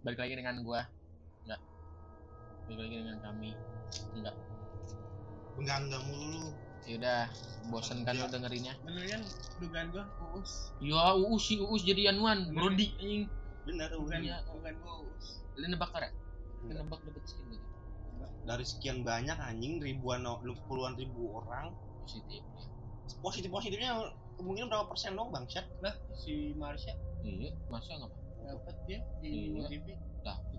balik lagi dengan gua. Enggak. Balik lagi dengan kami. Enggak. Enggak enggak mulu. Lu ya udah bosen kan lo dengerinnya? Bener kan dugaan gua uus. Ya uus si uus jadi anuan. Brodi anjing. Bener bukan bener. Iya. bukan gua uus. Lu nebak kan Enggak. nebak dapat skin gitu. Dari sekian banyak anjing ribuan lu puluhan ribu orang. Positif. Positif positifnya kemungkinan berapa persen dong bangsat lah si Marsha? Iya masa nggak dapat dia di Iya. TV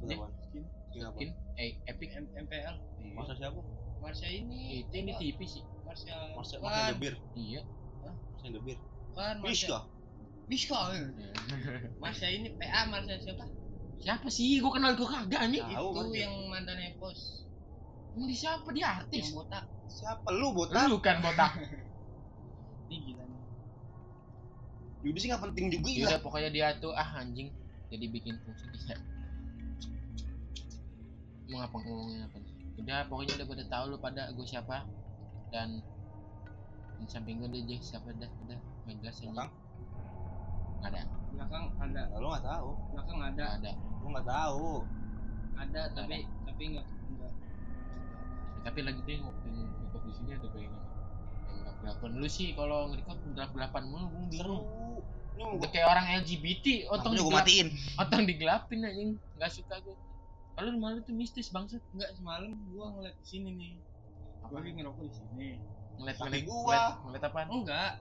deh apaan? skin. Skin eh epic. M MPL masa siapa? Marsha ini. Itu ini TV sih. Marsha masa kan masa debir iya. Masa debir kan Marsha. Miska Miska Marsha ini PA Marsha siapa? Siapa sih? Gua kenal gua kagak nih. Tahu, itu Marsha. yang mantannya Pos emang di siapa? Dia artis? Yang botak. Siapa? Lu botak? Lu kan botak. Ini gila nih. Yudi sih nggak penting juga. Ya udah pokoknya dia tuh ah anjing jadi bikin fungsi bisa. Mau ngapa ngomongin apa nih? Udah pokoknya udah pada tahu lu pada gue siapa. Dan di samping gue Jay siapa dah? Udah nggak jelas aja Belakang? nggak ada. Belakang ada. Nah, lu nggak tahu. Belakang ada. Nggak ada. Lu nggak tahu. Ada tapi tapi enggak enggak Ya, tapi lagi tuh yang di sini ada bayangan yang gelapan lu sih kalau ngerekod gelap gelapan mulu gue udah kayak orang LGBT otong gue digelap, matiin. otong digelapin anjing. Nggak suka gue kalau rumah lu tuh mistis bangsat. Enggak semalam gua ngeliat di sini nih. Gua lagi ngerokok di sini. Ngeliat ngeliat gua. ngeliat, ngeliat apaan? Enggak.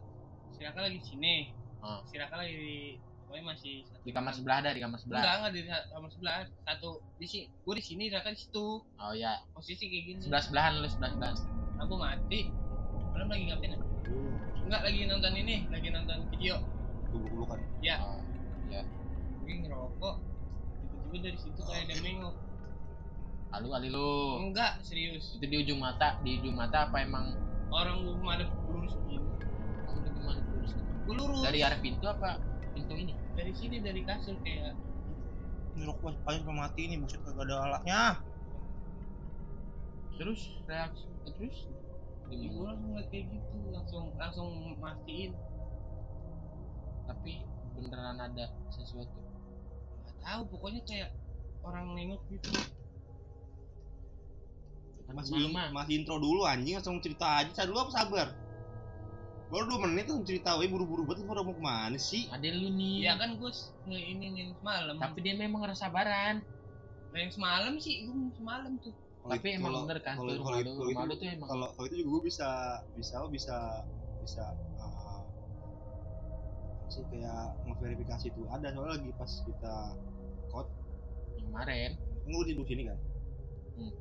Si Raka lagi di sini. Ah. si Raka lagi di pokoknya masih satu di kamar sebelah ada di kamar sebelah. Enggak enggak di kamar sebelah. Satu di sini gua di sini Raka di situ. Oh ya posisi kayak gini. Sebelah sebelahan lu sebelah sebelahan aku mati. Malam lagi ngapain? Ya? enggak lagi nonton ini lagi nonton video dulu kan ya oh, ya lagi ngerokok tiba-tiba dari situ kayak ada nengok. Lalu kali lu enggak serius. Itu di ujung mata di ujung mata apa emang? Orang gua kemarin lurus begini kamu udah gimana lurus gua lurus. Dari arah pintu apa pintu ini? Dari sini dari kasur kayak. Ini rokok paling mati ini buset kagak ada alatnya. Terus reaksi terus? Gua gimana langsung kayak gitu langsung langsung mastiin tapi beneran ada sesuatu. Nggak tahu pokoknya kayak orang nengok gitu. Masih Malu mah masih intro dulu anjing langsung cerita aja. Saya dulu apa sabar? Baru dua menit langsung cerita weh buru-buru banget udah mau ke mana sih? Ada lu nih. Ya kan gua s- nge ini yang semalam. Tapi dia memang rasa sabaran. Nah, yang semalam sih gua semalam tuh. Kalau tapi itu- emang kalau- bener kan kalau itu- kalau itu- lu tuh emang kalau itu juga gue bisa bisa bisa bisa sih kayak ngeverifikasi itu ada soalnya lagi pas kita kemarin. Nggak di sini kan? Hmm.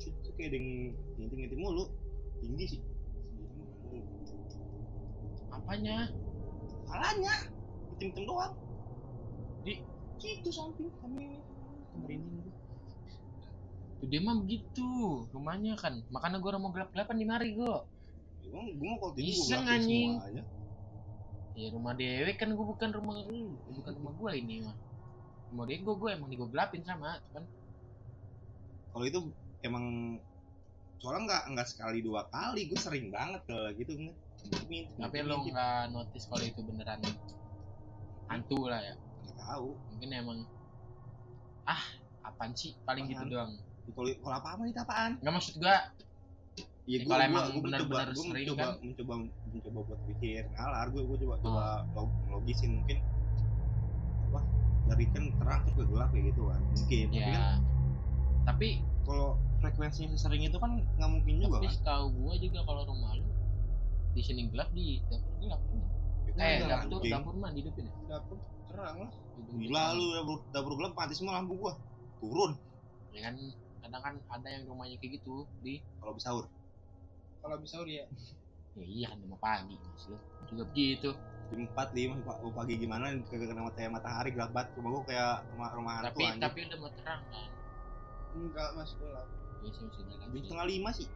Itu kayak ada yang nginting-nginting mulu. Tinggi sih. Apanya? Salahnya. Hitam-hitam doang. Di- situ samping samping ini merinding tuh dia mah begitu. Rumahnya kan. Makanya gua mau gelap gelapan di mari gua. Emang gue mau kalau tinggi gue anjing. semuanya ya rumah dewe kan gua bukan rumah lu bukan rumah gua ini mah. Rumah dewe gua gua emang di gua gelapin sama kan kalau itu emang soalnya nggak nggak sekali dua kali gue sering banget kalau gitu nggak. Tapi lo nggak notice kalau itu beneran hantu lah ya? Nggak tahu. Mungkin emang ah apaan sih? Paling gitu Apaan? doang. Kalau kalau apa apa itu apaan? Nggak maksud gua ya Ya, kalau emang gue mencoba benar-benar gue mencoba kan? mencoba mencoba buat pikir. Ngalar gue gue coba Oh. coba log- logisin mungkin apa dari kan terang terus ke gelap kayak gitu kan mungkin. Tapi kan ya tapi kalau frekuensinya sesering itu kan nggak mungkin juga tapi kan? setahu gua juga kalau rumah lu di sini gelap di dapur gelap kan? Itu eh dapur anjing. dapur mah hidupin ya? Dapur terang lah. Gila lu dapur, dapur gelap mati semua lampu gua. Turun. Ya kan kadang kan ada yang rumahnya kayak gitu di kalau bisa sahur kalau bisa dia ya? Iya kan mau pagi mas lu. Juga begitu. Jam empat lima pagi gimana kagak kena matahari matahari gelap banget. Rumah gua kayak rumah rumah hantu tapi tapi udah mau terang kan? Enggak mas gelap. Ya sih masih gelap jam sih. setengah lima sih.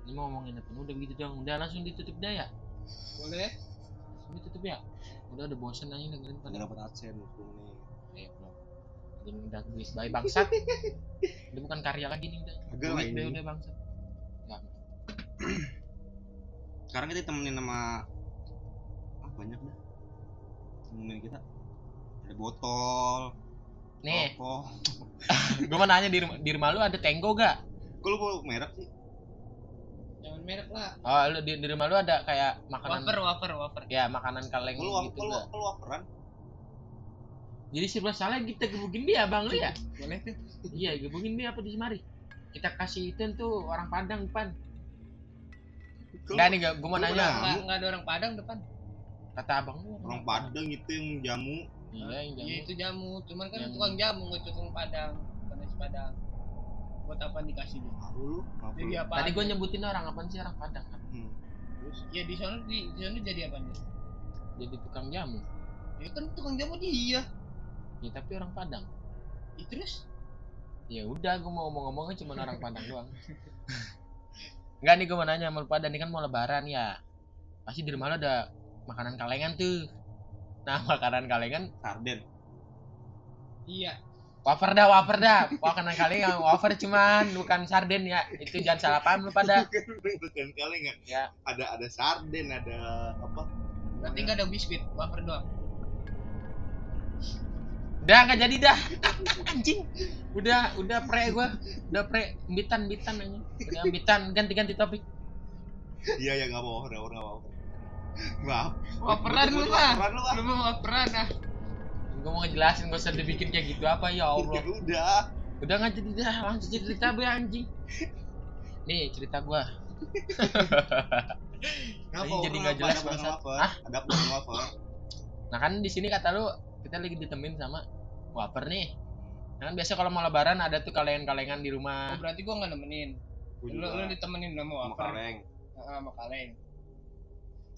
Ini mau ngomongin apa? Udah begitu dong udah langsung ditutup dah ya? Boleh. Langsung ditutup ya? Udah udah bosen aja dengerin pada. nggak dapat adsense Ini udah duit bayi bangsat. Udah bukan karya lagi nih udah. Kagak lah Duit ini. deh udah bangsat. sekarang kita temenin sama ah, banyak dah temenin kita ada botol nih gue mau nanya di rumah di rumah lu ada tenggo gak kalau mau merek sih Jangan merek lah. oh lu di, di rumah lu ada kayak makanan Wafer, wafer, wafer. ya makanan kaleng kalau gitu kalau gak? kalau waferan jadi serba salah kita gebukin dia bang lu ya Boleh tuh. iya gebukin dia apa di semari kita kasih itu tuh orang Padang depan enggak nih gue mau nanya pernah- Nggak, nggak ada orang Padang depan. kata abang lu orang Padang itu yang jamu iya yang Iya jamu itu jamu, cuman kan Yang- tukang jamu nggak tukang Padang, bukan nasi Padang. Buat apa dikasih dia? tahu lu apa Jadi apa? tadi gue nyebutin orang apa sih orang Padang kan Hmm. terus Ya di sana di, di sana jadi apa nih? jadi tukang jamu Ya kan tukang jamu dia. Ya tapi orang Padang. Ya, terus? ya udah gue mau ngomong-ngomongnya cuma orang Padang doang. Enggak nih gue mau nanya sama lu pada nih kan mau lebaran ya. Pasti di rumah lu ada makanan kalengan tuh. Nah makanan kalengan sarden. Iya. wafer dah wafer dah. Makanan kalengan wafer cuman bukan sarden ya. Itu jangan salah paham lu pada bukan kalengan. Ya. ada ada sarden ada apa? Berarti nggak ada biskuit, wafer doang. Udah nggak jadi dah. Anjing. Udah udah pre gua. Udah pre. Bitan bitan aja udah bitan ganti ganti topik. Iya ya nggak mau nggak mau wafer maaf. Waferan lu lah. lu ah mau waferan dah. gua mau ngejelasin gak usah dibikin kayak gitu. Apa ya Allah. ya udah. Udah nggak jadi dah. Langsung cerita gue anjing. Nih cerita gua. Kenapa jadi nggak apa? jelas ada wafer Hah? ada wafer nah kan di sini kata lu kita lagi ditemenin sama wafer nih. Nah, kan biasa kalau mau lebaran ada tuh kalengan-kalengan di Oh, rumah berarti gua nggak nemenin. Gua Lu, lu ditemenin sama sama wafer. kaleng. Heeh, sama kaleng.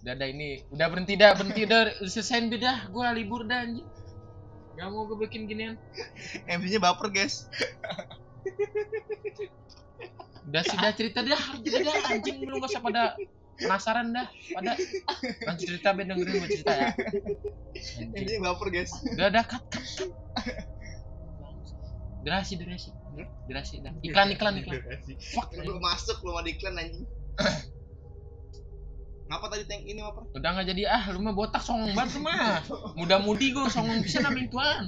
udah ada ini udah berhenti dah berhenti udah selesai dah. Gua libur dah anjing. Gak mau gue bikin ginian. MC nya baper guys. Udah sudah cerita dah Udah dah anjing. Lu gak usah pada penasaran dah pada. Lanjut cerita ben dengerin gue cerita ya. Nya baper guys. Udah dah cut cut cut. Durasi durasi. Durasi dah. Iklan iklan iklan. Fuck. Lu masuk lu ada iklan anjing. Ngapa tadi tank ini wafer udah nggak jadi ah lu mah botak songong banget mah. Muda mudi gue songong bisa namanya tuan.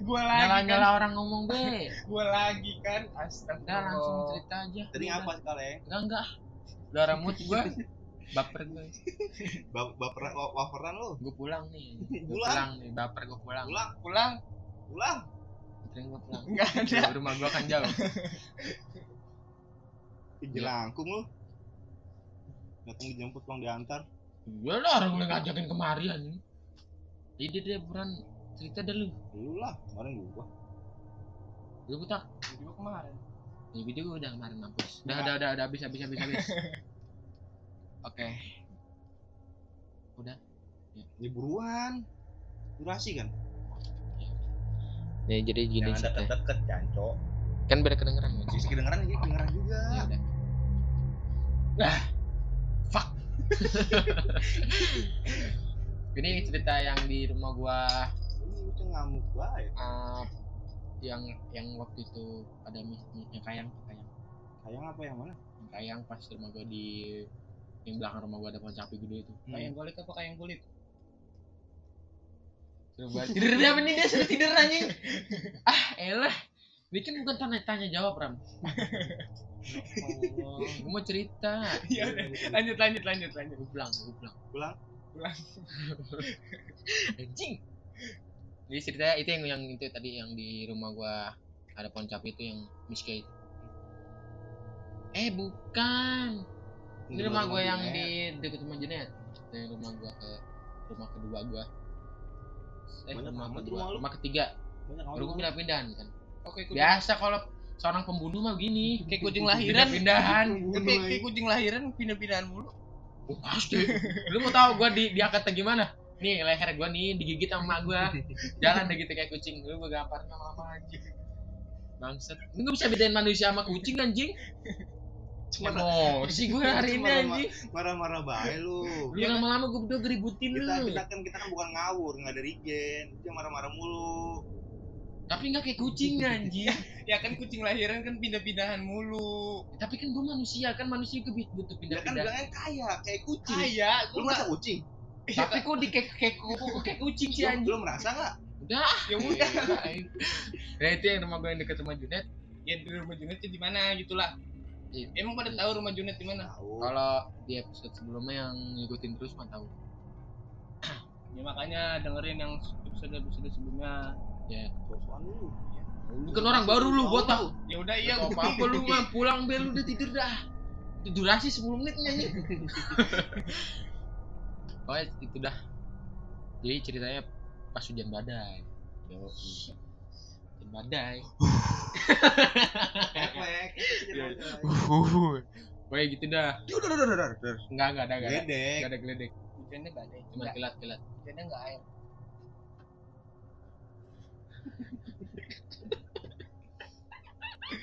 Gua nyala lagi nyala kan. orang ngomong be. Gua lagi kan. udah Astagfirullah. langsung cerita aja. Tadi Udah. ngapa sih kaleng enggak enggak. Udah rambut gue baper gue Ba- baper wa- waferan lu? Gue pulang nih. Gue Pulang? pulang nih baper gue pulang. Pulang? Pulang? Pulang? Anterin gue pulang. Enggak ada. Jauh, rumah gue kan jauh. Ih, jelangkung lu. Datang dijemput pulang diantar. Gue lah orang udah ngajakin kemari anjing jadi dia beran cerita dah lu. Lu lah kemarin gua lu butak Video kemarin. Ini video gue udah kemarin mampus. Udah, udah, udah, udah, habis, habis, habis, habis. Oke. Udah. ya buruan durasi kan Nih, jadi gini jangan deket-deket janco Kan beda kedengeran gue. sisi kedengeran jadi kedengeran juga Ya udah. Nah, fuck. ini cerita yang di rumah gua ini itu ngamuk banget uh, yang yang waktu itu ada mis yang kayang kayang sayang apa yang mana yang kayang pas rumah gua di yang belakang rumah gua ada pohon sapi gede itu Kayak kulit apa kayak kulit? Tidur dia apa nih dia sudah tidur anjing. ah, elah. Ini kan bukan tanya tanya jawab, Ram. Oh, gue mau cerita. Iya udah. Lanjut lanjut lanjut lanjut. Gue pulang, gue pulang. pulang Anjing. Jadi ceritanya itu yang yang itu tadi yang di rumah gua ada pohon capi itu yang miske itu. Eh, bukan. Ini rumah gua yang di dekat rumah Jenet. Dari rumah gua ke rumah kedua gua. Eh, Banyak rumah kedua, rumah ketiga. Baru gua pindah-pindahan kan. Oke, Biasa kalau seorang pembunuh mah gini. kayak kucing lahiran. Pindah-pindahan. Kayak, kayak kucing lahiran pindah-pindahan mulu. Oh, pasti. Lu mau tahu gua di diangkatnya gimana? Nih leher gua nih digigit sama gua. Jalan deh gitu kayak kucing. Lu begampar lama-lama anjing. Bangsat. Lu gak bisa bedain manusia sama kucing anjing. Emosi gue hari ini anjing. marah-marah baik lu Lu lama-lama gue berdua geributin lu. kita kan kita kan bukan ngawur nggak ada regen dia marah-marah mulu Tapi gak kayak kucing anjing. Ya kan kucing lahiran kan pindah-pindahan mulu. Tapi kan gue manusia kan manusia gue butuh dia kan pindah-pindah. bilangnya kaya kayak kucing Kaya, gua merasa kucing Tapi kok di kayak kayak kayak kucing sih anjing. lu merasa nggak udah Ya udah. ya itu yang rumah gue yang dekat rumah Junet Ya di rumah Junet itu di mana gitulah. Iya. Emang pada tahu rumah Junet di mana? kalau di episode sebelumnya yang ngikutin terus mah tahu. Ya makanya dengerin yang episode-episode sebelumnya. ya sosokan dulu bukan orang baru lu gua tahu. Ya udah iya. apa apa lu mah pulang bel lu udah tidur dah. Durasi 10 menit nyanyi. Oh itu dah. Jadi ceritanya pas hujan badai. Yo, hujan badai. Iya. uh, Kayak gitu dah. Udah udah udah udah enggak enggak ada enggak. Ada gede enggak ada geledek. Hujannya gak ada. cuma kilat kilat. Hujannya gak air.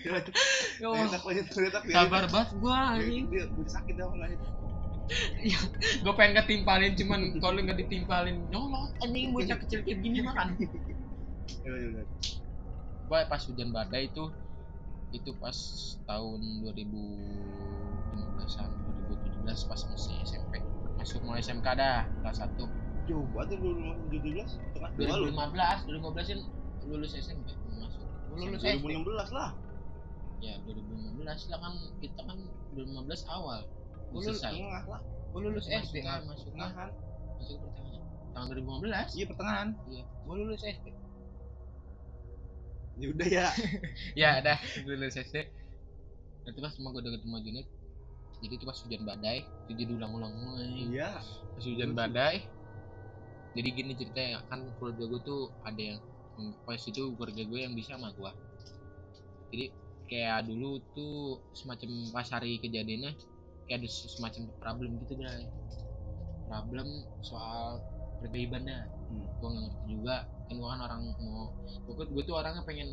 Ternyata sabar banget gua anjing. udah sakit dah mulai gue pengen ketimpalin cuman kalau nggak ditimpalin nyolot anjing bocah kecil kayak gini makan. Ya gue pas hujan badai itu itu pas tahun 2015an 2017 pas masih SMP masuk mulai SMK dah kelas 1 jauh banget dulu tujuh belas tengah dua lu 2015 2015 kan lulus SMP masuk. Lu lulus SMP. 2016 lah. Ya 2015 lah kan kita kan 2015 awal. Lu selesai tengah lah. Gue lulus masuk SD. kan masuk kan? tengahan masuk pertengahan. Tahun 2015 iya pertengahan. Gue lulus SD. Ya udah ya. Ya dah. Lulus SD itu pas sama gue deket rumah Junet jadi itu pas hujan badai itu jadi ulang-ulang iya. Pas hujan badai jadi gini ceritanya kan keluarga gue tuh ada yang pas itu keluarga gue yang bisa sama gue jadi kayak dulu tuh semacam pas hari kejadiannya kayak ada semacam problem gitu bray. Problem soal pergaiban dah Hmm. gue nggak ngerti juga. Kan gue kan orang mau gue, gue tuh orangnya pengen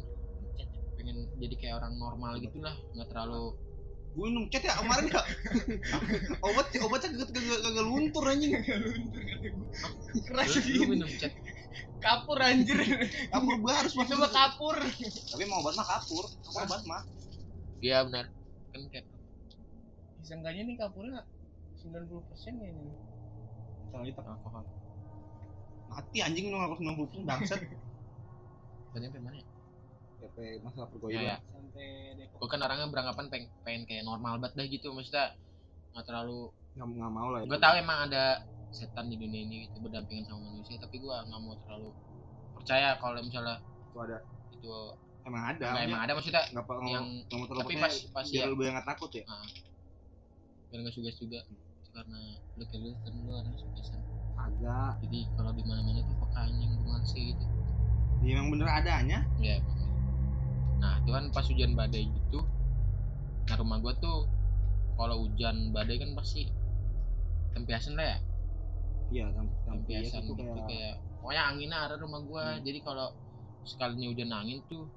pengen jadi kayak orang normal gitulah nggak terlalu gue minum cat ya kemarin ya obat obatnya kagak kagak kagak luntur anjing. Keras lu, lu gini. minum cat. Kapur anjir. kapur. Gue harus masuk Coba kapur. tapi mau obat mah kapur. Apa obat mah. Iya benar. Kan kayak Seenggaknya nih kapurnya 90% ya ini. Kalau itu alkohol mati anjing lu ngaku 90 persen bangsat sampai mana ya? PP masalah ya, pergoyaan ya. Sampai Depok. gue kan orangnya beranggapan pengen, pengen kayak normal banget dah gitu maksudnya nggak terlalu nggak nggak mau lah ya. gue tahu emang ada setan di dunia ini gitu berdampingan sama manusia tapi gue nggak mau terlalu percaya kalau misalnya itu ada itu emang ada nggak emang ada maksudnya nggak apa yang nggak mau terlalu tapi pas pas biar ya lu yang nggak takut ya biar nggak suges juga karena lu kayak lu lu orangnya sugesan agak jadi kalau di mana mana tuh pakai anjing sih gitu ya, emang bener adanya ya emang. nah itu kan pas hujan badai gitu nah rumah gua tuh kalau hujan badai kan pasti tempiasan lah ya iya tempiasan itu gitu kayak kayak pokoknya anginnya ada rumah gua Hmm. jadi kalau sekalinya hujan angin tuh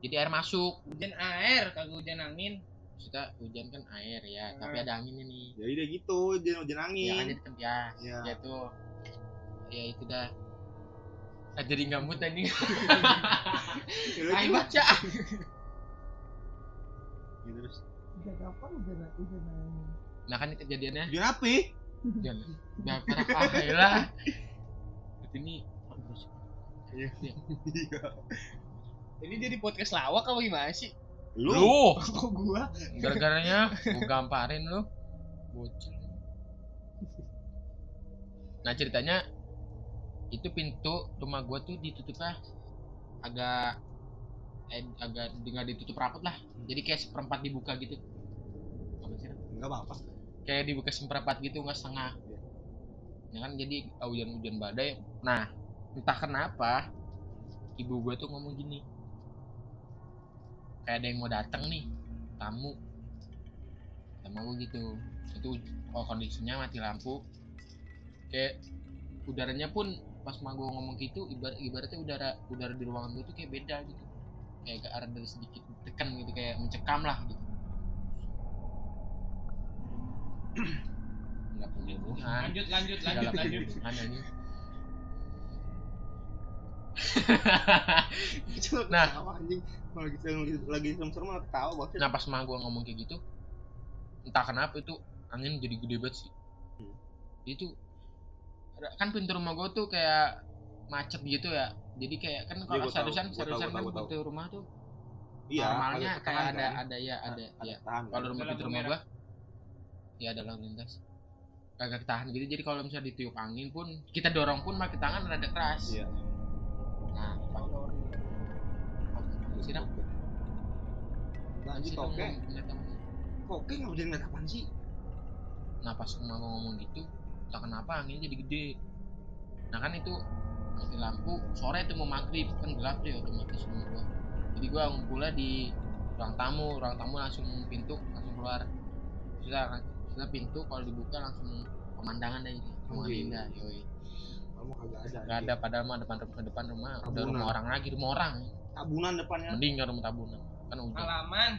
jadi air masuk Hujan air, kagak hujan angin. Kita hujan kan air ya tapi Hmm. ada anginnya nih ya udah gitu hujan hujan ya kan angin jadi tempias ya. Ya tuh ya itu dah. Ah, jadi nggak mood anjing. Ya udah, ayo gitu. baca. Ya, terus. Hujan hujan angin? nah kan kejadiannya. Hujan api hujan. Nggak parah ah lah. Ini iya. Ini jadi podcast lawak apa gimana sih? Lu, lu. Kok gua? gara-garanya gua gamparin lu. Bocil. Nah ceritanya itu pintu rumah gua tuh ditutupnya agak eh, agak nggak ditutup rapat lah. Jadi kayak seperempat dibuka gitu. Apa sih nggak apa-apa. Kayak dibuka seperempat gitu nggak setengah. Ya kan jadi hujan-hujan badai. Nah entah kenapa ibu gua tuh ngomong gini kayak ada yang mau datang nih tamu. Sama gua gitu. Itu oh, kondisinya mati lampu kayak udaranya pun pas mah gua ngomong gitu ibarat ibaratnya udara udara di ruangan gua tuh kayak beda gitu. Kayak ada sedikit tekan gitu kayak mencekam lah gitu. Nggak punya hubungan. Lanjut, lanjut, lanjut, punya lanjut. Nah. ketawa, anjing lagi lagi lagi serem-serem malah ketawa banget nah pas mah gua ngomong kayak gitu entah kenapa itu angin jadi gede banget sih Hmm. itu ada- kan pintu rumah gua tuh kayak macet gitu ya jadi kayak kan Iya, kalau gua tahu, sadusan gua kan tahu, pintu rumah tuh iya normalnya kayak ada kan? ada ya ada Agak ya kan? kalau rumah Ada pintu rumah merah. gua ya ada lalu lintas kagak ketahan gitu jadi kalau misalnya ditiup angin pun kita dorong pun pakai tangan rada keras iya nah sih dah oke nggak bisa ngeliat apaan sih? Nah pas emak gua ngomong gitu tak kenapa anginnya jadi gede. Nah kan itu mati lampu sore tuh mau maghrib kan gelap tuh ya otomatis rumah gua. Jadi gua ngumpulnya di ruang tamu ruang tamu langsung pintu langsung keluar. Sudah sudah pintu kalau dibuka langsung pemandangan itu pemandangan Anjing. indah yoi kamu kagak ada nggak ada padahal mah depan rumah depan rumah udah Tabunan. rumah orang lagi rumah orang. Tabunan depannya. Mending nggak rumah tabunan kan hujan halaman.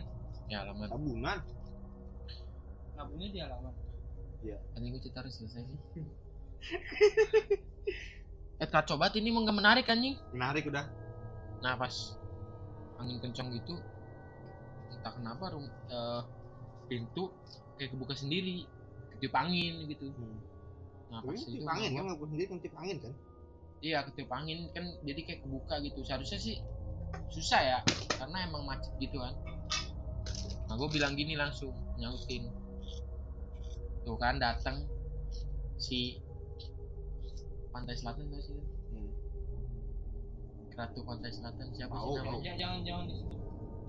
Ya alamat tabunan? Nabungnya di halaman. Tadi gue cerita harus selesai sih. eh kacau banget ini mau nggak menarik anjing. menarik udah. Nah pas angin kencang gitu, entah kenapa rum, eh, pintu kayak kebuka sendiri, ketiup angin gitu. Nah pas ini itu angin kan? Nggak sendiri kan tip angin kan? Iya ketiup angin kan jadi kayak kebuka gitu. Seharusnya sih susah ya, karena emang macet gitu kan. Nah gue bilang gini langsung nyautin, tuh kan datang si pantai selatan tau sih? Hmm. ratu pantai selatan siapa Tahu, sih namanya. Ya, jangan jangan disebut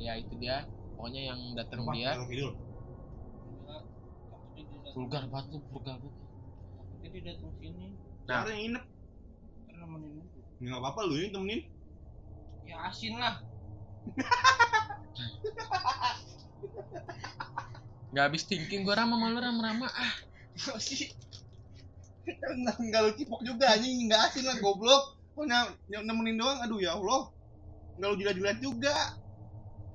ya itu dia. Pokoknya yang datang dia. Vulgar banget lu vulgar banget dia datang sini. Nah. Yang nginep. Nemenin. Ya, nggak apa-apa lu ini temenin. Ya asin lah. Nggak habis thinking gua rama malu rama rama ah sih? Nggak nggak lu cipok juga anjing. Nggak asing lah goblok. Kok nemenin doang. Aduh ya allah. Nggak lu jilat-jilat juga.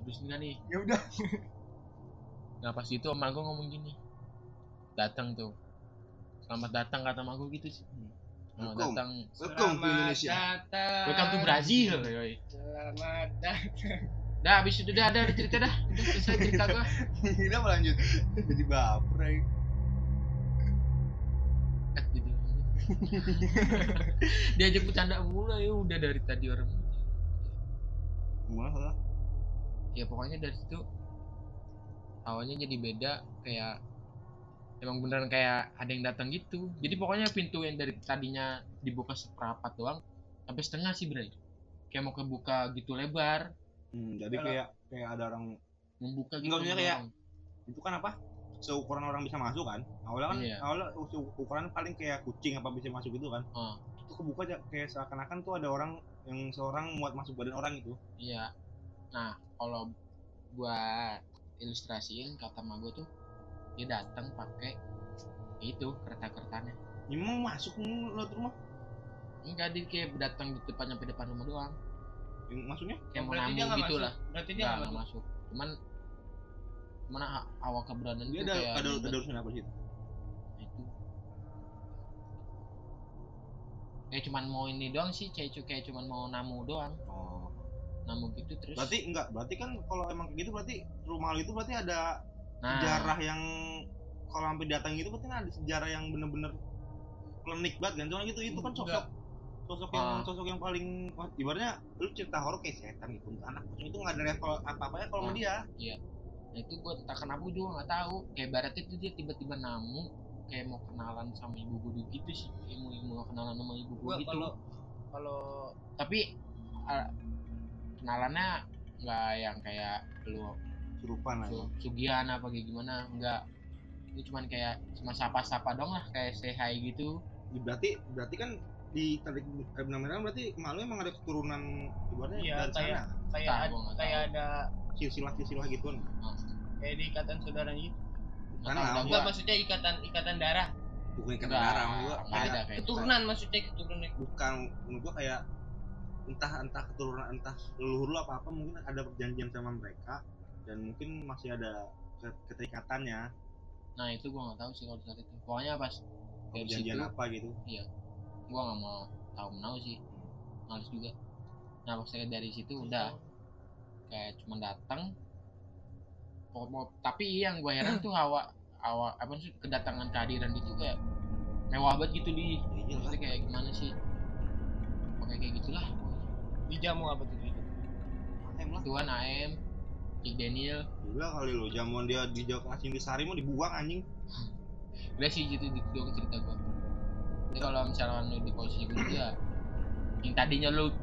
Terus enggak nih? Ya udah. Nah pas itu emak gua ngomong gini. Datang tuh selamat datang kata emak gua gitu sih. Selamat Welcome. datang. Welcome to Indonesia. datang. Welcome to Brazil yoi. selamat datang. Dah habis itu dah ada cerita dah. Udah selesai cerita gua. Ini apa lanjut? Jadi baper ya. Eh, jadi diajak bercanda mulu ya udah dari tadi orang. Salah ya pokoknya dari situ awalnya jadi beda kayak emang beneran kayak ada yang datang gitu. Jadi pokoknya pintu yang dari tadinya dibuka seperempat doang sampai setengah sih bray. Kayak mau kebuka gitu lebar. Hmm, jadi Kalau- kayak kayak ada orang membuka gitu Enggak, kayak- itu kan apa? Seukuran orang bisa masuk kan? Awalnya kan Iya. awalnya ukuran paling kayak kucing apa bisa masuk gitu kan? Ah. itu kebuka aja kayak seakan-akan tuh ada orang yang seorang muat masuk badan orang itu iya. Nah kalau buat ilustrasiin kata mak gua tuh dia datang pakai itu kereta keretanya ya, emang masuk lewat rumah. Enggak dia kayak datang di depan sampai depan rumah doang. Maksudnya? Kayak mau dia nambung nggak gitu masuk? lah. Berarti dia Nggak, masuk. masuk. Cuman mana awal keberanian dia ada kayak ada ada urusan apa sih? Itu. Kayak cuman mau ini doang sih kayak kayak cuman mau namu doang. Oh. Namu gitu terus. Berarti enggak berarti kan kalau emang kayak gitu berarti rumah lu itu berarti ada nah sejarah yang kalau sampai datang itu berarti ada sejarah yang bener-bener klinik banget kan soalnya gitu itu kan sosok Enggak. sosok yang Ah. sosok yang paling wah, ibaratnya lu cerita horor kayak setan gitu anak kucing itu nggak ada level apa apanya kalau sama Ah. dia nah itu gua entah kenapa gua juga nggak tahu kayak baratnya tuh dia tiba-tiba namu kayak mau kenalan sama ibu gua dulu gitu sih kayak mau, mau kenalan sama ibu gua gua gitu kalau kalau tapi ah, kenalannya nggak yang kayak lu serupan lah Su- Sugihan apa kayak gimana enggak. Ini cuman kayak cuma sapa-sapa dong lah kayak say hi gitu. Ya, berarti berarti kan di tarik eh, benar-benar berarti emak lu emang ada keturunan ibaratnya Iya, dari kayak- sana. kayak Tahu, ad- gua nggak kayak tahu. ada silsilah silsilah gitu. Kan kayak di ikatan saudara gitu. Kan tahu lah, enggak maksudnya ikatan ikatan darah. Bukan Nggak, darah maksud gua kayak ada kayak keturunan maksudnya keturunan. Bukan menurut gua kayak entah entah keturunan entah leluhur lu apa apa mungkin ada perjanjian sama mereka dan mungkin masih ada ke- keterikatannya. Nah itu gua nggak tahu sih kalau saat itu. Pokoknya pas dari situ apa gitu. gua nggak mau tahu menau sih. Males juga. Nah pas saya dari situ udah. Kayak cuma datang. Tapi yang gua heran tuh hawa awal apa sih kedatangan kehadiran itu kayak mewah banget gitu di. Ya, maksudnya kayak gimana sih? Pokoknya kayak gitulah dijamu apa tuh itu AM lah. Tuan AM Jack Daniel. Gila kali lo jamuan dia di kasih di sari mau dibuang anjing. Udah sih gitu gitu doang cerita gua. Jadi kalau misalnya lu di posisi gue juga yang tadinya lu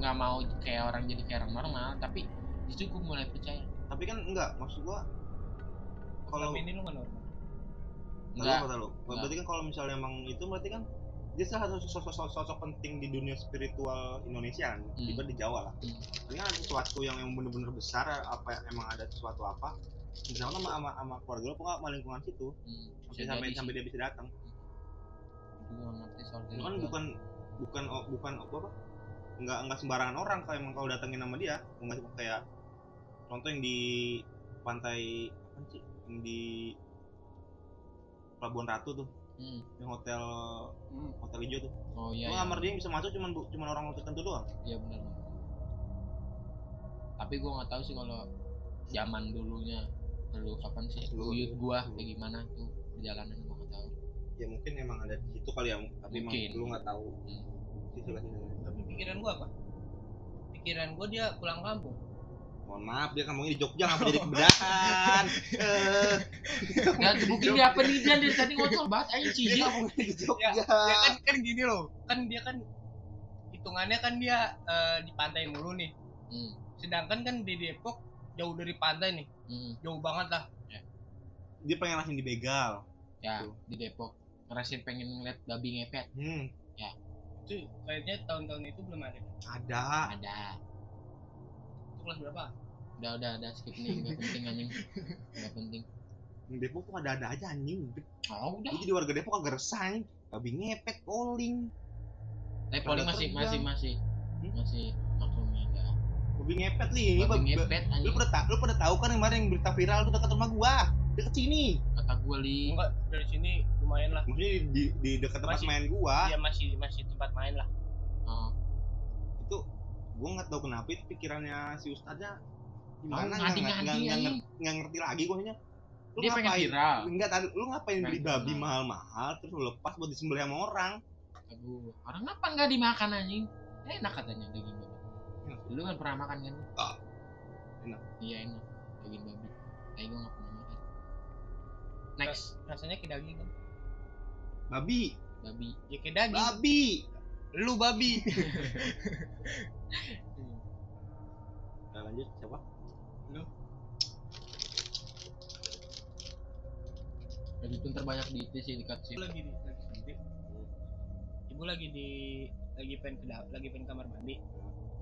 nggak mau kayak orang jadi kayak orang normal tapi justru gue mulai percaya. Tapi kan enggak maksud gua kalau ini lu kan normal? Enggak. Enggak, lo. Berarti kan kalau misalnya emang itu berarti kan dia salah satu sosok, sosok, sosok penting di dunia spiritual Indonesia kan, Hmm. juga di Jawa lah. Hmm. Ini kan ada sesuatu yang yang bener-bener besar, apa emang ada sesuatu apa? Misalnya sama, sama, sama keluarga lo, apa sama lingkungan situ, hmm, sampai sampai, sampai dia bisa datang. Soal Itu kan bukan bukan oh, bukan apa apa? Enggak enggak sembarangan orang kalau emang kalau datengin nama dia, enggak cuma kayak contoh yang di pantai apa sih? Yang di Pelabuhan Ratu tuh, Hmm. yang hotel hmm. hotel hijau tuh. oh iya Lu iya kamar dia yang bisa masuk cuman bu- cuman orang tertentu doang. iya benar tapi gua nggak tahu sih kalau zaman dulunya dulu kapan sih Dulu, buyut dulu. gua Dulu. kayak gimana tuh perjalanan gua nggak tahu Ya mungkin emang ada di situ kali ya, tapi emang Mungkin. lu nggak tahu Hmm. sisi tapi pikiran gua apa pikiran gua dia pulang kampung Mohon maaf dia ngomongnya di Jogja nggak jadi kebedahan. Eh, Nah, mungkin dia penelitian dari tadi ngocok banget aja dia sih ngomongnya di Jogja. ya kan kan gini loh. Kan dia kan hitungannya kan dia eh, di pantai mulu nih. Hmm. sedangkan kan di Depok jauh dari pantai nih. Hmm. jauh banget lah. Dia pengen langsung dibegal. ya Tuh. di Depok. Ngerasain pengen ngeliat babi ngepet. Hmm, itu kayaknya tahun-tahun itu belum ada. Itu ada. ada kelas berapa udah udah udah skip nih nggak penting anjing nggak penting Di Depok tuh ada-ada aja anjing. oh udah Gue jadi warga Depok agak resah anjing. Babi ngepet, calling. tapi Ada masih terbang. masih masih Hmm? masih maklumnya ada Babi ngepet nih. babi Bab- ngepet Lu anjing pada tahu, lu pada tahu kan yang kemarin yang berita viral tuh dekat rumah gua. Dekat sini. kata gua li enggak dari sini lumayan lah Maksudnya di, di, di dekat tempat Masih. main gua. dia masih masih tempat main lah oh, itu gua nggak tahu kenapa itu pikirannya si ustadznya gimana? Nggak ngerti- nggak ngerti lagi gua hanya lu dia pengen ngapain? viral. Enggak tadi lu ngapain beli babi mahal-mahal terus lu lepas buat disembelih sama orang? Gua orang apa nggak dimakan anjing? Enak katanya daging babi. Enak. lu kan pernah makan kan? Ah, enak. iya enak. Daging babi. Tapi gua nggak pernah makan. Next. Rasanya kayak daging kan? Babi. Babi. Ya kayak daging. Babi. Lu babi. Nah, lanjut siapa babi pun terbanyak di itu sih dekat sih. Ibu lagi di lagi sendiri ibu lagi di lagi pengen ke da- lagi pengen kamar mandi.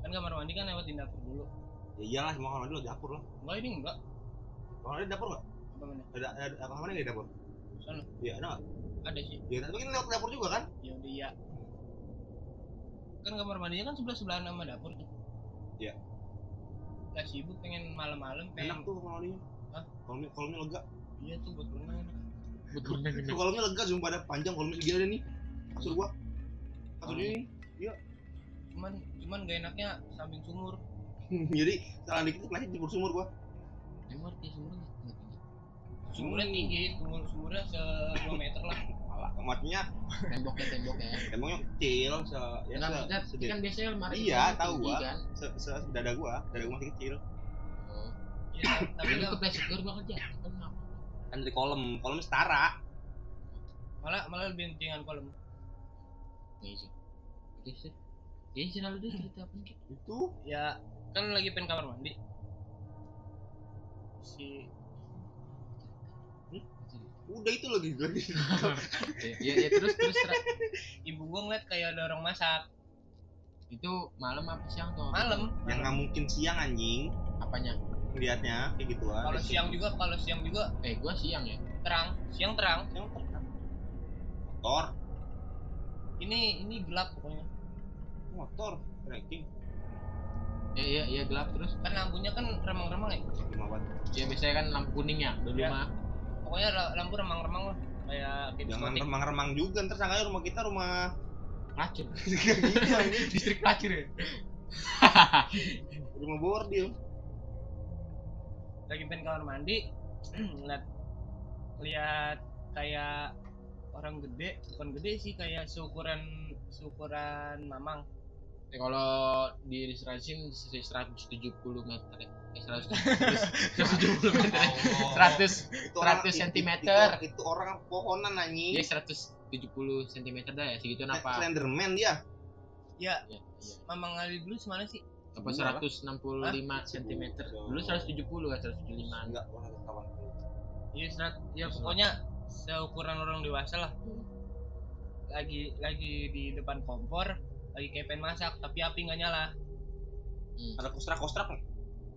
Kan kamar mandi kan lewatin dapur dulu. Ya iyalah semua kamar mandi lo dapur lah. Enggak ini enggak. Kamar mandi dapur nggak? Apa mana? Ada ada kamar mandi nggak di dapur? Sana. iya ada ada sih. Ya tapi kan lewat dapur juga kan? Ya udah iya. Kan kamar mandinya kan sebelah sebelahan sama dapur. Tuh Iya. Lah si ibu pengen malam-malam enak pengen tuh kamar mandinya Hah? kolomnya kolomnya lega. Iya tuh buat berenang enak. betul tuh kolomnya lega cuma pada panjang kolomnya segini nih. Kasur gua. Kasur Oh. ini cuman cuman gak enaknya samping sumur. Jadi salah dikit tuh kelasnya jebur sumur gua. Semuanya nggak tinggi? Sumurnya tinggi sumur sumurnya se 2 meter lah malah maksudnya temboknya temboknya temboknya kecil se ya Enggak se, maksudnya sede- kan biasanya lemari Iya, tahu gua. kan? Se, se, dada gua dada gua masih kecil. Oh. Ya, tapi nggak- kepleset jatuh kan kenapa kan dari kolom kolom setara. Malah malah lebih tinggal kolam Iya sih. Oke sih. Iya sih lalu dia cerita apa nih itu? Ya kan lagi pengen kamar mandi. Si udah itu lagi lagi Iya iya terus terus ibu gua ngeliat kayak ada orang masak. Itu malam apa siang tuh? Malam. Yang nggak mungkin siang anjing. Apanya? Lihatnya kayak gituan kalau siang juga kalau siang juga. Eh gua siang ya? Terang. Siang terang. Siang terang. Motor. Ini ini gelap pokoknya. Motor trekking iya iya iya gelap terus. Kan lampunya kan remang-remang ya? Lima watt. Ya biasanya kan lampu kuning ya dulu Ya. mah pokoknya la- lampu remang-remang lah. Kayak jangan remang-remang juga ntar sangkanya rumah kita rumah ini distrik pelacur ya? Rumah bordil. Lagi pengen kamar mandi ngeliat lihat kayak orang gede bukan gede sih kayak seukuran seukuran mamang Ya, kalau di racing 170 meter ya. Eh, 100, 170 meter. ya. 100 itu orang- 100 itu- sentimeter. itu, itu orang pohonan anjing dia 170 cm dah ya segitu apa? Slenderman dia Ya, Ya, iya. Mamang Ali dulu semana sih? Apa Berapa? 165 cm. Dulu 170 kan 175. enggak orang kawan Iya, serat, ya pokoknya seukuran orang dewasa lah. Lagi lagi di depan kompor, lagi kayak pengen masak, tapi api nggak nyala. Hmm. ada kostrak kostrak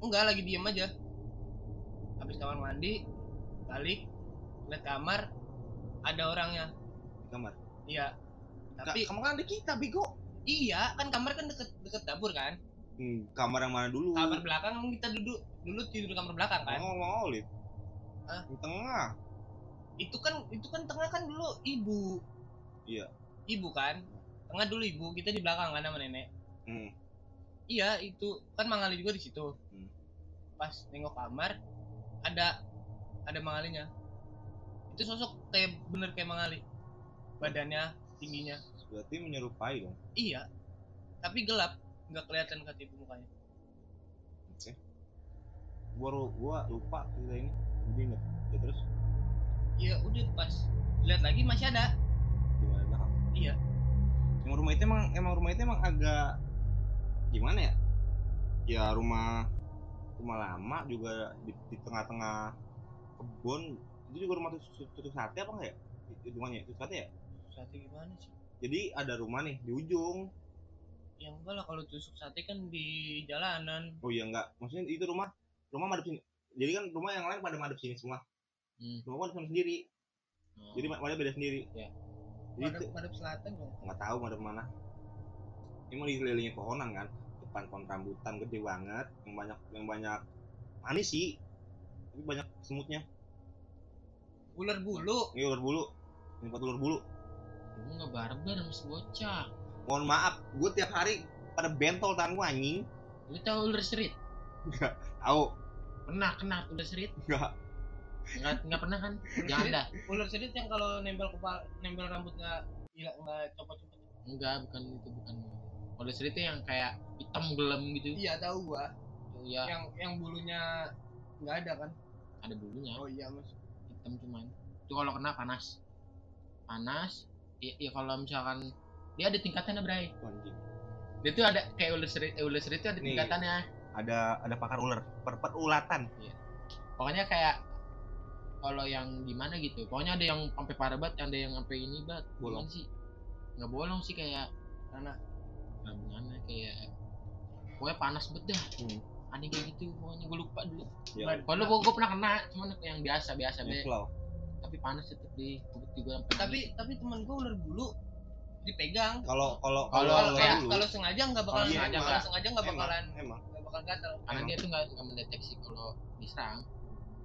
Enggak, lagi diem aja. Habis kamar mandi, balik, lihat kamar, ada orangnya. di kamar Iya. tapi kamu kan ada kita bego iya, kan kamar kan deket deket dapur kan. hmm, kamar yang mana dulu Kamar belakang emang kita duduk dulu tidur di kamar belakang kan. mau mau Lid. Hah? di tengah Itu kan itu kan tengah kan dulu ibu. Iya. Ibu kan. Tengah dulu ibu, kita di belakang kan sama nenek. hmm. Iya itu kan Mangali juga di situ. Hmm. Pas nengok kamar ada ada Mangalinya. Itu sosok kayak bener kayak Mangali. Badannya, tingginya. berarti menyerupai dong Iya. Tapi gelap, nggak kelihatan KTP mukanya. oke gua ru- gua lupa cerita ini jadi inget ya terus Iya udah pas lihat lagi masih ada. di mana belakang Iya. Emang rumah itu emang emang rumah itu emang agak gimana ya ya rumah rumah lama juga di, di tengah-tengah kebun itu juga rumah tutup, tutup sate apa enggak ya hitungannya tutup sate ya Sate gimana sih? jadi ada rumah nih di ujung Yang enggak lah kalau tusuk sate kan di jalanan. oh iya enggak maksudnya itu rumah rumah madep sini jadi kan rumah yang lain pada madep sini semua Hmm. rumah madep sendiri Oh. jadi madep beda sendiri Ya. Madep, madep selatan dong. nggak tahu madep mana ini mau dikelilingi pohonan kan depan pohon rambutan gede banget yang banyak yang banyak manis sih tapi banyak semutnya Ular bulu. ini ular bulu ini buat ular bulu Lu nggak barbar masih bocah. mohon maaf gue tiap hari pada bentol tangan gue anjing Lu tahu ular serit? tahu Pernah kena ular serit? Nggak. Nggak nggak pernah kan? Jangan sedit, dah. ular sedit yang kalau nempel kepala, nempel rambut nggak nggak copot-copot. Enggak, bukan itu bukan. Ular serit itu yang kayak hitam gelem gitu. Iya tahu gua. Tuh, ya Yang yang bulunya nggak ada kan? ada bulunya. Oh iya mas. hitam cuman itu kalau kena panas panas ya, ya kalau misalkan dia ada tingkatannya Bray anjing dia tuh ada kayak ular serit eh, ular serit itu ada Nih. tingkatannya ada ada pakar ular per perulatan pokoknya kayak kalau yang gimana gitu pokoknya ada yang sampai parah banget ada yang sampai ini banget Bolong. Sih nggak bolong sih kayak Mana? nggak gimana kayak pokoknya panas banget dah Hmm. ada yang kayak gitu pokoknya gue lupa dulu ya kalau gue gue pernah kena cuman yang biasa biasa be tapi panas tetep di gue juga sampai Tapi tapi temen gua ular bulu dipegang. kalau kalau Kalau Kalau kayak- kalau, kalau sengaja nggak bakalan Kalau sengaja kalau nggak. sengaja nggak bakalan emang nggak bakal gatal. karena dia tuh nggak mendeteksi kalau diserang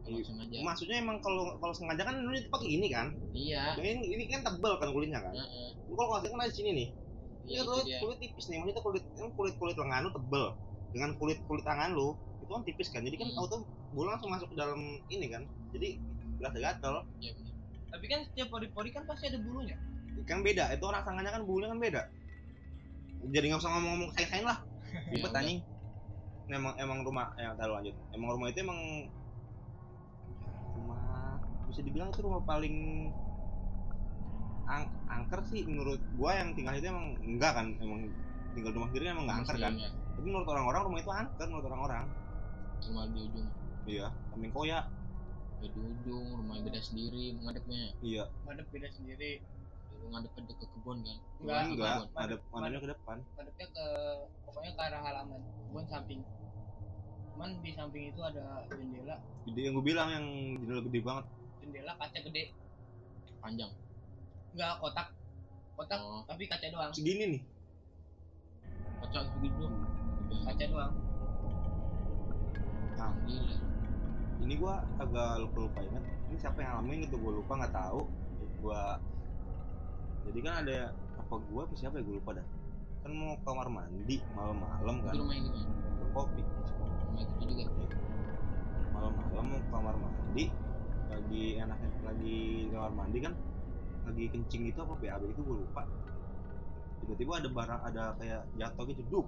kalau Iya. sengaja maksudnya emang kalau kalau sengaja kan itu pakai ini kan iya ini ini kan tebel kan kulitnya kan Heeh. Lu kalau nggak kan ada di sini nih ini Iya, kulit dia. kulit tipis nih maksudnya kulit kan kulit kulit lengan lu tebel dengan kulit kulit tangan lu itu kan tipis kan jadi kan Hmm. auto bola langsung masuk ke dalam ini kan jadi berasa gatel Iya, bener. Tapi kan setiap pori-pori kan pasti ada bulunya. kan beda itu orang tangannya kan bulunya kan beda jadi nggak usah ngomong-ngomong kain-kain lah Ya ribet udah. anjing emang emang rumah ya taruh lanjut emang rumah itu emang bisa dibilang itu rumah paling ang angker sih menurut gua yang tinggal itu emang enggak kan emang tinggal di rumah sendiri emang nggak angker kan. nggak. tapi menurut orang-orang rumah itu angker menurut orang-orang. Rumah di ujung. Iya kambing koya. Ya di ujung rumah beda sendiri ngadepnya. Iya. Madep beda sendiri. dulu ngadep ke ke kebun kan? Enggak, enggak kebun. ada Madep- madepnya ke depan. Madepnya ke pokoknya ke arah halaman, bukan samping. Cuman di samping itu ada jendela, gede yang gua bilang yang jendela gede banget jendela kaca gede, panjang? Enggak kotak. Kotak oh. tapi kaca doang. segini nih? Kocok begitu Kaca doang. nah gila ini gua agak lupa lupa ingat. Ini siapa yang ngalamin gitu gua lupa nggak tahu. Gua jadi kan ada apa gua apa siapa ya? Gua lupa dah. Kan mau kamar mandi malam-malam kan. Itu rumah ini kan kopi. Rumah itu juga. Malam-malam mau kamar mandi lagi enaknya lagi kamar mandi kan lagi kencing gitu apa BAB itu gua lupa. Tiba-tiba ada barang ada kayak jatuh gitu duk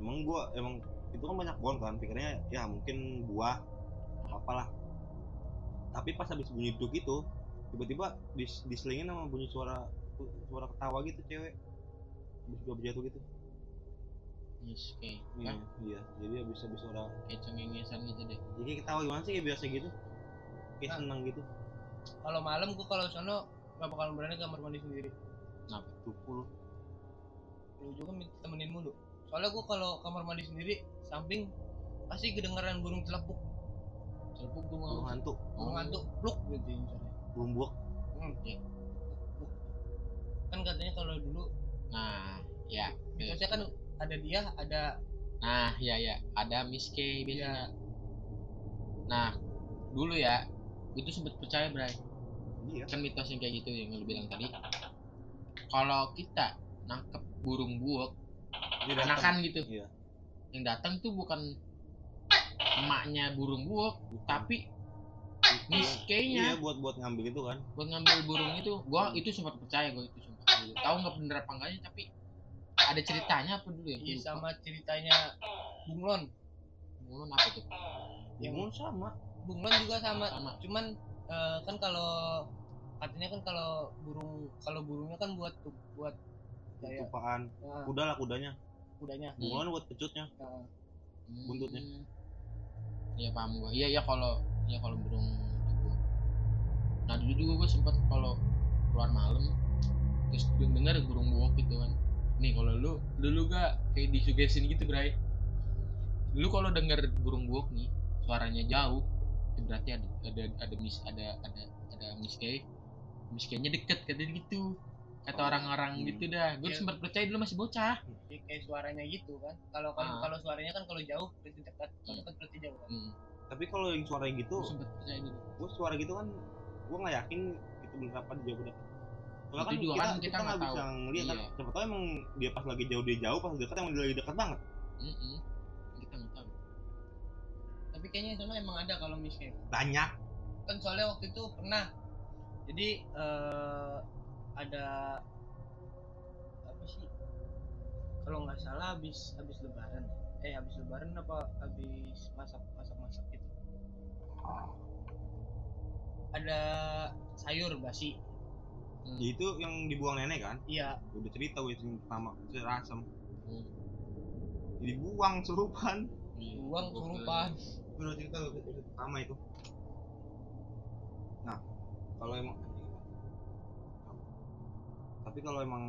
emang gua emang itu kan banyak pohon kan pikirnya ya mungkin buah apa apalah. Tapi pas habis bunyi duk itu tiba-tiba dis, diselingin sama bunyi suara suara ketawa gitu cewek. Habis gua jatuh gitu. Yes, kayak iya, jadi habis habis suara kayak cengengesan gitu deh. jadi ketawa gimana sih kayak biasa gitu kayak Ah. seneng gitu kalau malam gua kalau sono gak bakalan berani kamar mandi sendiri tuh puluh lu juga minta temenin mulu soalnya gua kalau kamar mandi sendiri samping pasti kedengaran burung celepuk Celepuk burung mau hantu burung hantu pluk gitu misalnya burung buak hmm, ya. Kan katanya kalau dulu Nah, ya. mitosnya kan ada dia ada Nah, ya ya, ada Miss K Iya. biasanya. Nah, dulu ya, itu sempet percaya, Bray. iya Kan mitos yang kayak gitu yang lu bilang tadi. Kalau kita nangkep burung buok, anakan gitu. Iya. Yang datang tuh bukan emaknya burung buok, tapi Miss iya K-nya buat buat ngambil itu kan buat ngambil burung itu. Gua itu sempat percaya gua itu dulu. Tahu nggak bener apa enggaknya, tapi ada ceritanya apa dulu ya? iya, sama ceritanya bunglon Mulun apa tuh? yang Bunglon sama bunglon juga sama, Sama. cuman eh, kan kalau katanya kan kalau burung kalau burungnya kan buat tuh buat kayak tupaan eh, kuda lah kudanya kudanya Hmm. bunglon buat pecutnya Buntutnya. Hmm. Iya paham gua. Iya iya kalau iya kalau burung itu. Nah dulu juga gua sempet kalau keluar malam terus dengar burung buok gitu kan. Nih kalau lu dulu gak kayak disugesin gitu Bray. Lu kalau denger burung buok nih suaranya jauh berarti ada ada ada mis ada ada ada miske miskenya deket katanya gitu kata Oh, orang-orang hmm. gitu dah gue Iya. sempat percaya dulu masih bocah ya kayak suaranya gitu kan kalau kalau Ah. kalau suaranya kan kalau jauh berarti dekat kalau Hmm. dekat berarti jauh kan hmm. tapi kalau yang suara gitu gue sempat percaya dulu gua suara gitu kan gua nggak yakin itu bener apa di jauh dekat Soalnya Itu juga kita, kan kita nggak nggak bisa ngeliat kan Iya. siapa tahu emang dia pas lagi jauh dia jauh pas dekat emang dia lagi dekat banget Mm-mm. kita nggak tahu tapi kayaknya sana emang ada kalau misalnya banyak. Kan soalnya waktu itu pernah. Jadi eh, ada apa sih? Kalau nggak salah habis habis lebaran. Eh habis lebaran apa habis masak masak masak gitu. Ada sayur basi. Hmm. Ya itu yang dibuang nenek kan? Iya. Udah cerita gue yang pertama sayur asam Hmm. dibuang surupan. Iya, buang gua surupan Udah cerita episode pertama itu. Nah kalau emang tapi kalau emang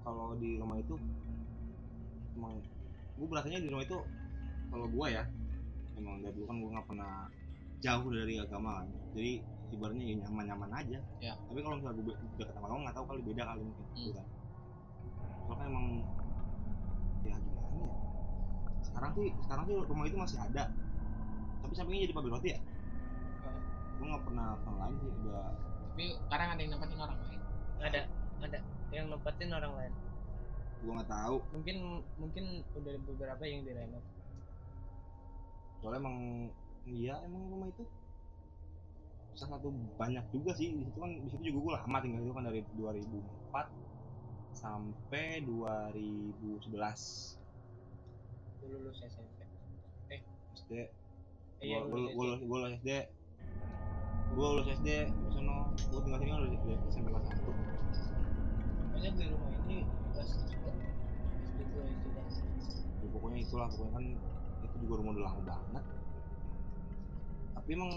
kalau di rumah itu emang gue berasanya di rumah itu kalau gue ya emang dari dulu kan gue nggak pernah jauh dari agama kan. Jadi ibaratnya ya nyaman nyaman aja. Ya. tapi kalau misalnya gue deket sama kamu nggak tahu kali beda kali mungkin Hmm. gitu kan. Soalnya emang ya gimana ya? Sekarang sih sekarang sih rumah itu masih ada tapi sampingnya jadi pabrik roti ya? Gue nggak pernah lagi sih udah. Tapi sekarang ada yang nempatin orang lain? Ada ada. Yang nempatin orang lain. Gue nggak tahu. Mungkin mungkin udah beberapa yang direnov soalnya emang iya emang rumah itu salah satu banyak juga sih. Di situ kan di situ juga gue lama tinggal itu kan dari 2004 sampai 2011 Gua lulus SMP SD eh, gue iya, gue lulus gue lulus SD gue lulus SD sono gue tinggal sini udah dari SMP kelas satu. Banyak di rumah ini kelas tiga SD dua SD ya, pokoknya itulah pokoknya kan itu juga rumah udah lama banget. Tapi emang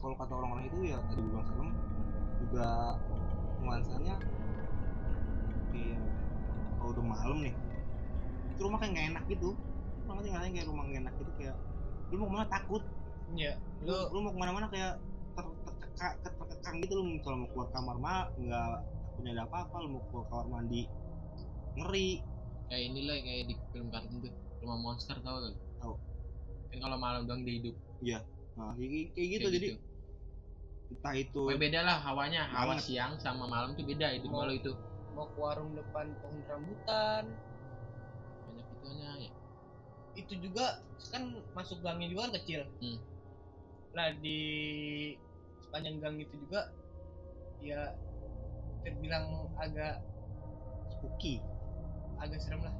kalau kata orang-orang itu ya tadi gue bilang serem juga nuansanya kayak kalau udah malam nih itu rumah kayak nggak enak gitu. Rumah nggak kayak rumah nggak enak gitu kayak lu mau ke mana takut iya. Lu, lu lu mau ke mana-mana kayak ter, terkekang, terkekang gitu lu kalau mau keluar kamar mah nggak punya ada apa-apa lu mau keluar kamar mandi ngeri. Kayak inilah kayak di film kartun tuh rumah monster tau gak Tahu. kan kalau malam doang dia hidup. Nah kayak, kayak gitu Kayak jadi entah itu Pokoknya beda lah hawanya hawa Banget. siang sama malam tuh beda Mau- kalau itu. mau ke warung depan pohon rambutan. Banyak itunya ya. Itu juga kan masuk gangnya juga kan kecil. Hmm. Nah di sepanjang gang itu juga ya terbilang agak spooky. Agak serem lah.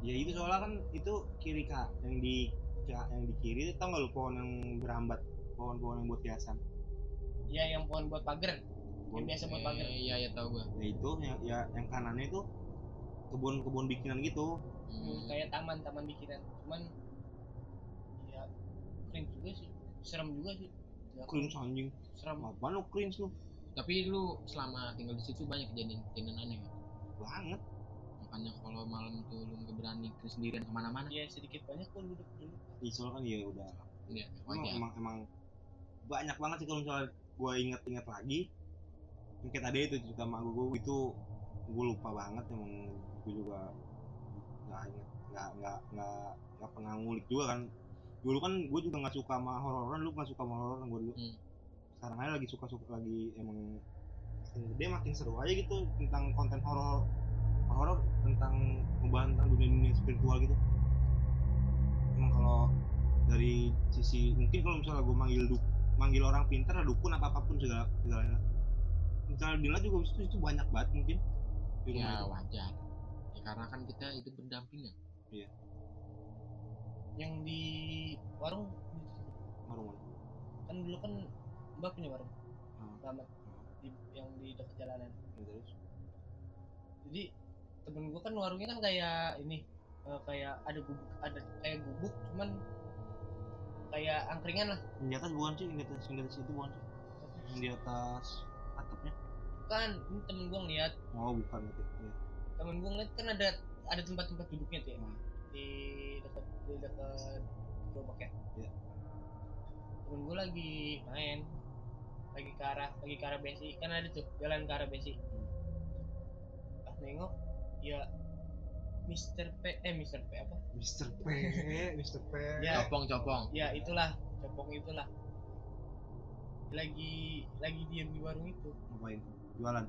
Ya itu soalnya kan itu kiri kak yang di ya, yang di kiri itu tau gak lu pohon yang berambat? Pohon-pohon yang buat hiasan? Ya yang pohon buat pagar. Yang biasa buat pagar. Eh, iya ya tahu gua. Ya itu yang ya yang kanannya itu kebun-kebun bikinan gitu. Hmm, kayak taman taman bikinan. Cuman ya keren juga sih. Serem juga sih. Ya, cringe anjing. Serem. Apaan lu cringe lu? Tapi lu selama tinggal di situ banyak kejadian kejadian aneh ya? banget. Makanya kalau malam tuh lu nggak berani ke sendirian ke mana-mana. Ya sedikit banyak pun duduk dulu. Soalnya kan ya udah. Iya, emang, wajar emang emang banyak banget sih kalau misalnya gue inget-inget lagi. Yang kayak tadi itu cerita sama gue itu gue lupa banget emang gue juga nggak inget nggak nggak nggak nggak pernah ngulik juga kan dulu kan gue juga nggak suka sama horor-hororan lu nggak suka sama horor gue dulu. Hmm. sekarang aja lagi suka-suka lagi emang makin gede makin seru aja gitu tentang konten horor horor tentang ngebahas tentang dunia-dunia spiritual gitu. Emang kalau dari sisi mungkin kalau misalnya gue manggil du, manggil orang pintar lah dukun apa apa pun segala segalanya. Misalnya Dila juga itu itu banyak banget mungkin. Di rumah ya itu. wajar. Ya, karena kan kita itu berdampingan yang di warung? Warung mana? kan dulu kan mbak punya warung. Hmm. Di, yang di dekat jalanan. Ya, terus? Jadi temen gua kan warungnya kan kayak ini eh, kayak ada gubuk ada kayak gubuk cuman kayak angkringan lah. Yang di atas bukan sih? Yang di atas yang di atas itu bukan sih? Yang di atas atapnya? Kan ini temen gua ngeliat. Oh bukan itu ya. temen gua ngeliat kan ada ada tempat-tempat duduknya tuh ya. Hmm. Di dekat di dekat gerobaknya Iya. temen gua lagi main lagi ke arah lagi ke arah besi kan ada tuh jalan ke arah besi pas nengok ya Mr. P eh Mr. P apa Mr. P Mr. P Ya. copong copong ya itulah copong itulah lagi lagi diam di warung itu ngapain jualan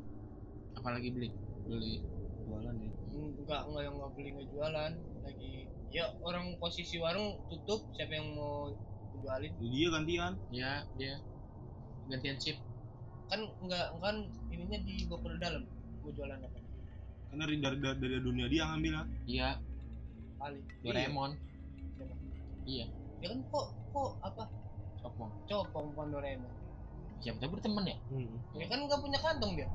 apalagi beli beli jualan ya? Enggak enggak yang nggak beli nggak jualan. Lagi ya orang posisi warung tutup siapa yang mau jualin? Dia gantian. Ya dia. Gantian chip. Kan enggak kan ininya dibawa ke dalam. Mau jualan apa? Karena dari dari, dari, dunia dia ngambil lah iya. Kali. Doraemon. Siapa? iya. Ya kan kok kok apa? Copong copong bukan Doraemon. Siapa tahu berteman ya? Hmm. ya kan nggak punya kantong dia.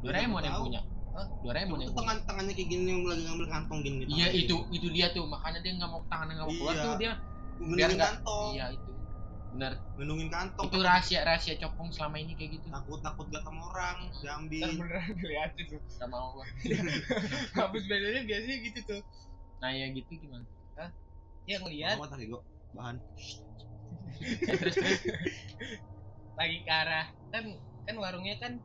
Doraemon yang tahu. punya Hah? Doraemon yang punya tangan tangannya kayak gini yang lagi ngambil kantong gini iya itu itu dia tuh. Makanya dia nggak mau tangannya nggak mau keluar Iya. tuh dia. Biar nggak kantong. Iya itu. Benar ngelindungin kantong. Itu rahasia rahasia copong selama ini kayak gitu. Takut takut gak sama orang diambil. Kan beneran dilihatin tuh. Gak mau gua habis bedanya biasanya gitu tuh. Nah ya gitu gimana? Ya ngelihat apa tadi gua bahan. Ya, terus terus lagi ke arah kan kan warungnya kan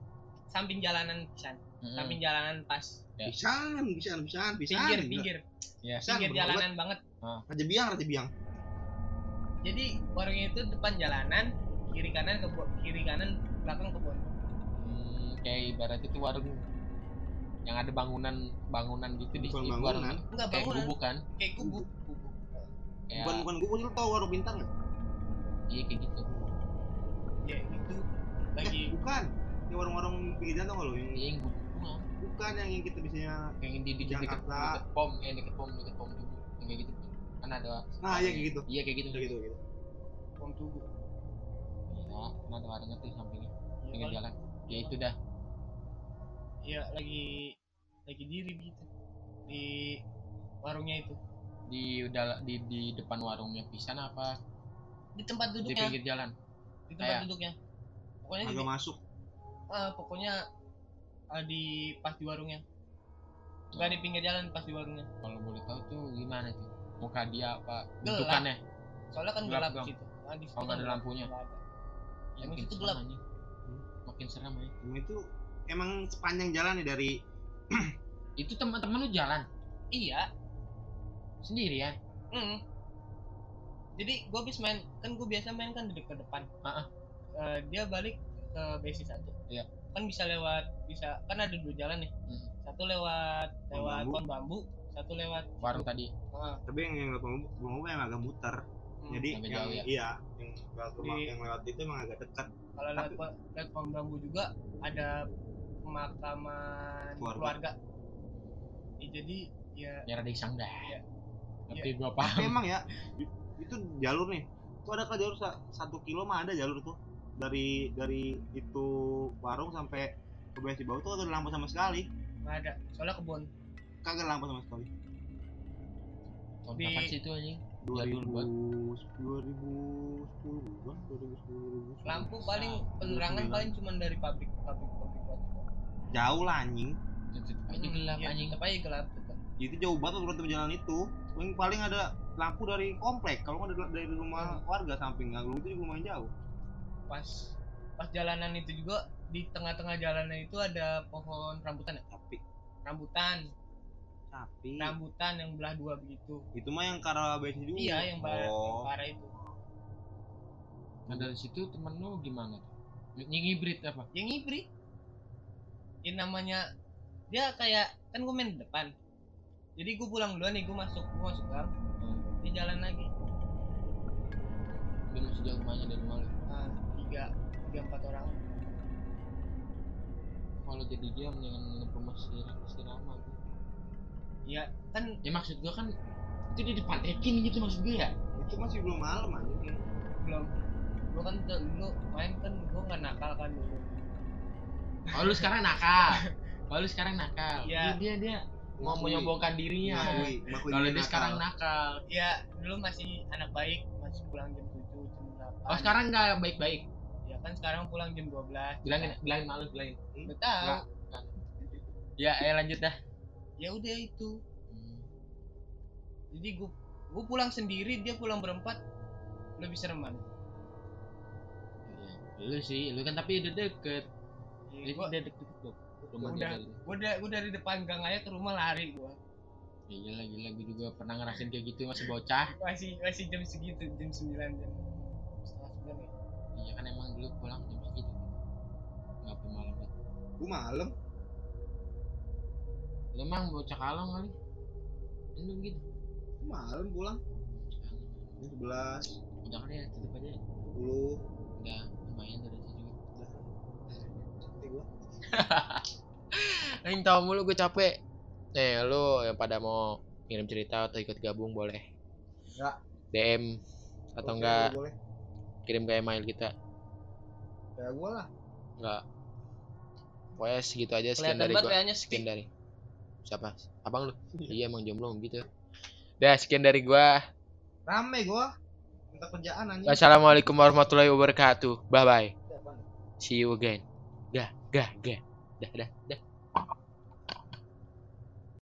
samping jalanan pisan. Mm-mm. samping jalanan pas Ya. pisan pisan pisan pisan. Pinggir pinggir. Ya. Pisan, pinggir bener jalanan banget. Raja biang raja biang. Jadi warungnya itu depan jalanan kiri kanan kebun kiri kanan belakang kebun Hmm, kayak ibarat itu warung yang ada bangunan bangunan gitu di Bukan di bangunan. warung. Enggak kayak bangunan. gubuk kan? Kayak gubuk gubuk kayak bukan bukan gua lu tau warung bintang nggak? Iya kayak gitu. Ya itu eh, lagi bukan yang warung-warung pinggir jalan tau gak lu yang iya yang doang. bukan yang, yang kita biasanya kayak yang di di deket, deket, pom yang deket pom deket pom tubuh yang kayak gitu. Kan ada nah iya kayak gitu. Iya kayak gitu. Kayak gitu gitu. Pom tubuh iya kan ada warungnya tuh sampingnya. Ya, pinggir jalan. Ya itu dah. Ya lagi lagi diri gitu di warungnya itu. Di udah di di depan warungnya pisan apa? Di tempat di duduknya. pinggir jalan. Di tempat kayak- duduknya. Pokoknya di, agak masuk ah, pokoknya ah, di pas di warungnya. Bukan di pinggir jalan pas di warungnya. Kalau boleh tahu tuh gimana tuh? Muka dia apa? Gelap. bentukannya? Soalnya kan Gelap, gelap, situ nah, di situ Oh, nggak kan ada lampunya. Ada. Ya, Emang seram gelap. anjing. makin seram ya emang itu emang sepanjang jalan nih dari itu teman-teman lu jalan? Iya. Sendirian? Mm. jadi gua habis main kan gua biasa main kan di dekat depan Ah, ah. Eh, dia balik ke basic satu Iya. kan bisa lewat bisa kan ada dua jalan nih Hmm. satu lewat Pohon lewat bambu. pohon bambu satu lewat warung tadi Ah, tapi yang yang lewat bambu bambu yang agak muter hmm. jadi Agak yang jauh ya? iya yang lewat rumah Di- yang lewat itu emang agak dekat kalau lewat lewat pohon bambu juga ada pemakaman Keluarga. keluarga, Ya, jadi ya ya rada iseng dah Iya. tapi gua Tapi paham emang ya i- itu jalur nih itu ada kan jalur sa- satu kilo mah ada jalur tuh dari dari itu warung sampai ke BSD bawah tuh ada lampu sama sekali. Nggak ada soalnya kebun. Kagak ada lampu sama sekali. Tahun di- kapan sih itu anjing? 2000 Jadul 2010 bukan 2010 2010 lampu paling Ah, penerangan 2009. paling cuma dari pabrik pabrik pabrik itu. jauh lah anjing. Tetep aja gelap ya, anjing. tetep aja gelap tetep. itu jauh banget menurut jalan itu. Paling paling ada lampu dari komplek kalau nggak dari, dari rumah warga samping. Nggak itu juga lumayan jauh pas pas jalanan itu juga di tengah-tengah jalanan itu ada pohon rambutan ya? Tapi rambutan. Tapi rambutan yang belah dua begitu. Itu mah yang karena BSD juga iya yang parah yang oh. parah itu. Nah dari situ temen lu gimana tuh? Hibrid apa? Yang hibrid? Ini namanya dia kayak kan gue main di depan. Jadi gue pulang duluan nih gue masuk gue masuk gang. Hmm. dia jalan lagi. Dia masih jauh rumahnya dari rumah lu? Nah, tiga tiga empat orang. Kalau jadi dia mendingan nginep rumah si, si Rama tuh. ya kan ya maksud gua kan itu di depan Ekin gitu maksud gua ya? Itu masih belum malam anjing. Belum. Gue kan dulu main kan gue nggak nakal kan dulu. Oh lu sekarang nakal? Oh lu sekarang nakal? Iya. dia dia, dia mau menyombongkan dirinya. Kalau dia dia sekarang nakal. ya dulu masih anak baik masih pulang jam tujuh jam delapan. Oh sekarang nggak baik-baik? ya kan sekarang pulang jam 12 bilangin bilangin malu bilangin. Udah tahu Nggak. ya ayo lanjut dah. Ya udah itu. Jadi gue gue pulang sendiri dia pulang berempat lebih serem mana? Iya, lu sih lu kan tapi udah deket. Ya, gue udah deket tuh rumah udah dia dari gue dari, gua dari depan gang aja ke rumah lari gue ya gila gila. Gue juga pernah ngerasain kayak gitu masih bocah. Masih masih jam segitu jam 9 jam. sembilan ya kan emang dulu pulang jam segitu nggak sampai malam banget Gua malam. Lu emang bocah kalong kali? Lu gitu. Gua malam pulang. Jam sebelas. Udah kali ya tutup aja sepuluh. Udah lumayan dari situ juga. Capek gua. Aing tahu mulu gue capek. Nih, lu yang pada mau ngirim cerita atau ikut gabung boleh. Enggak. DM atau Oke, enggak boleh kirim ke email kita. ya gua lah Enggak. Pokoknya segitu aja sekian kelihatan dari kayaknya Sekian dari siapa? Abang lu. iya emang jomblo gitu. Dah sekian dari gua. rame gua minta kerjaan anjing Wassalamualaikum warahmatullahi wabarakatuh. Bye bye. Siapa? See you again. Gah, gah, gah. Dah, dah, dah.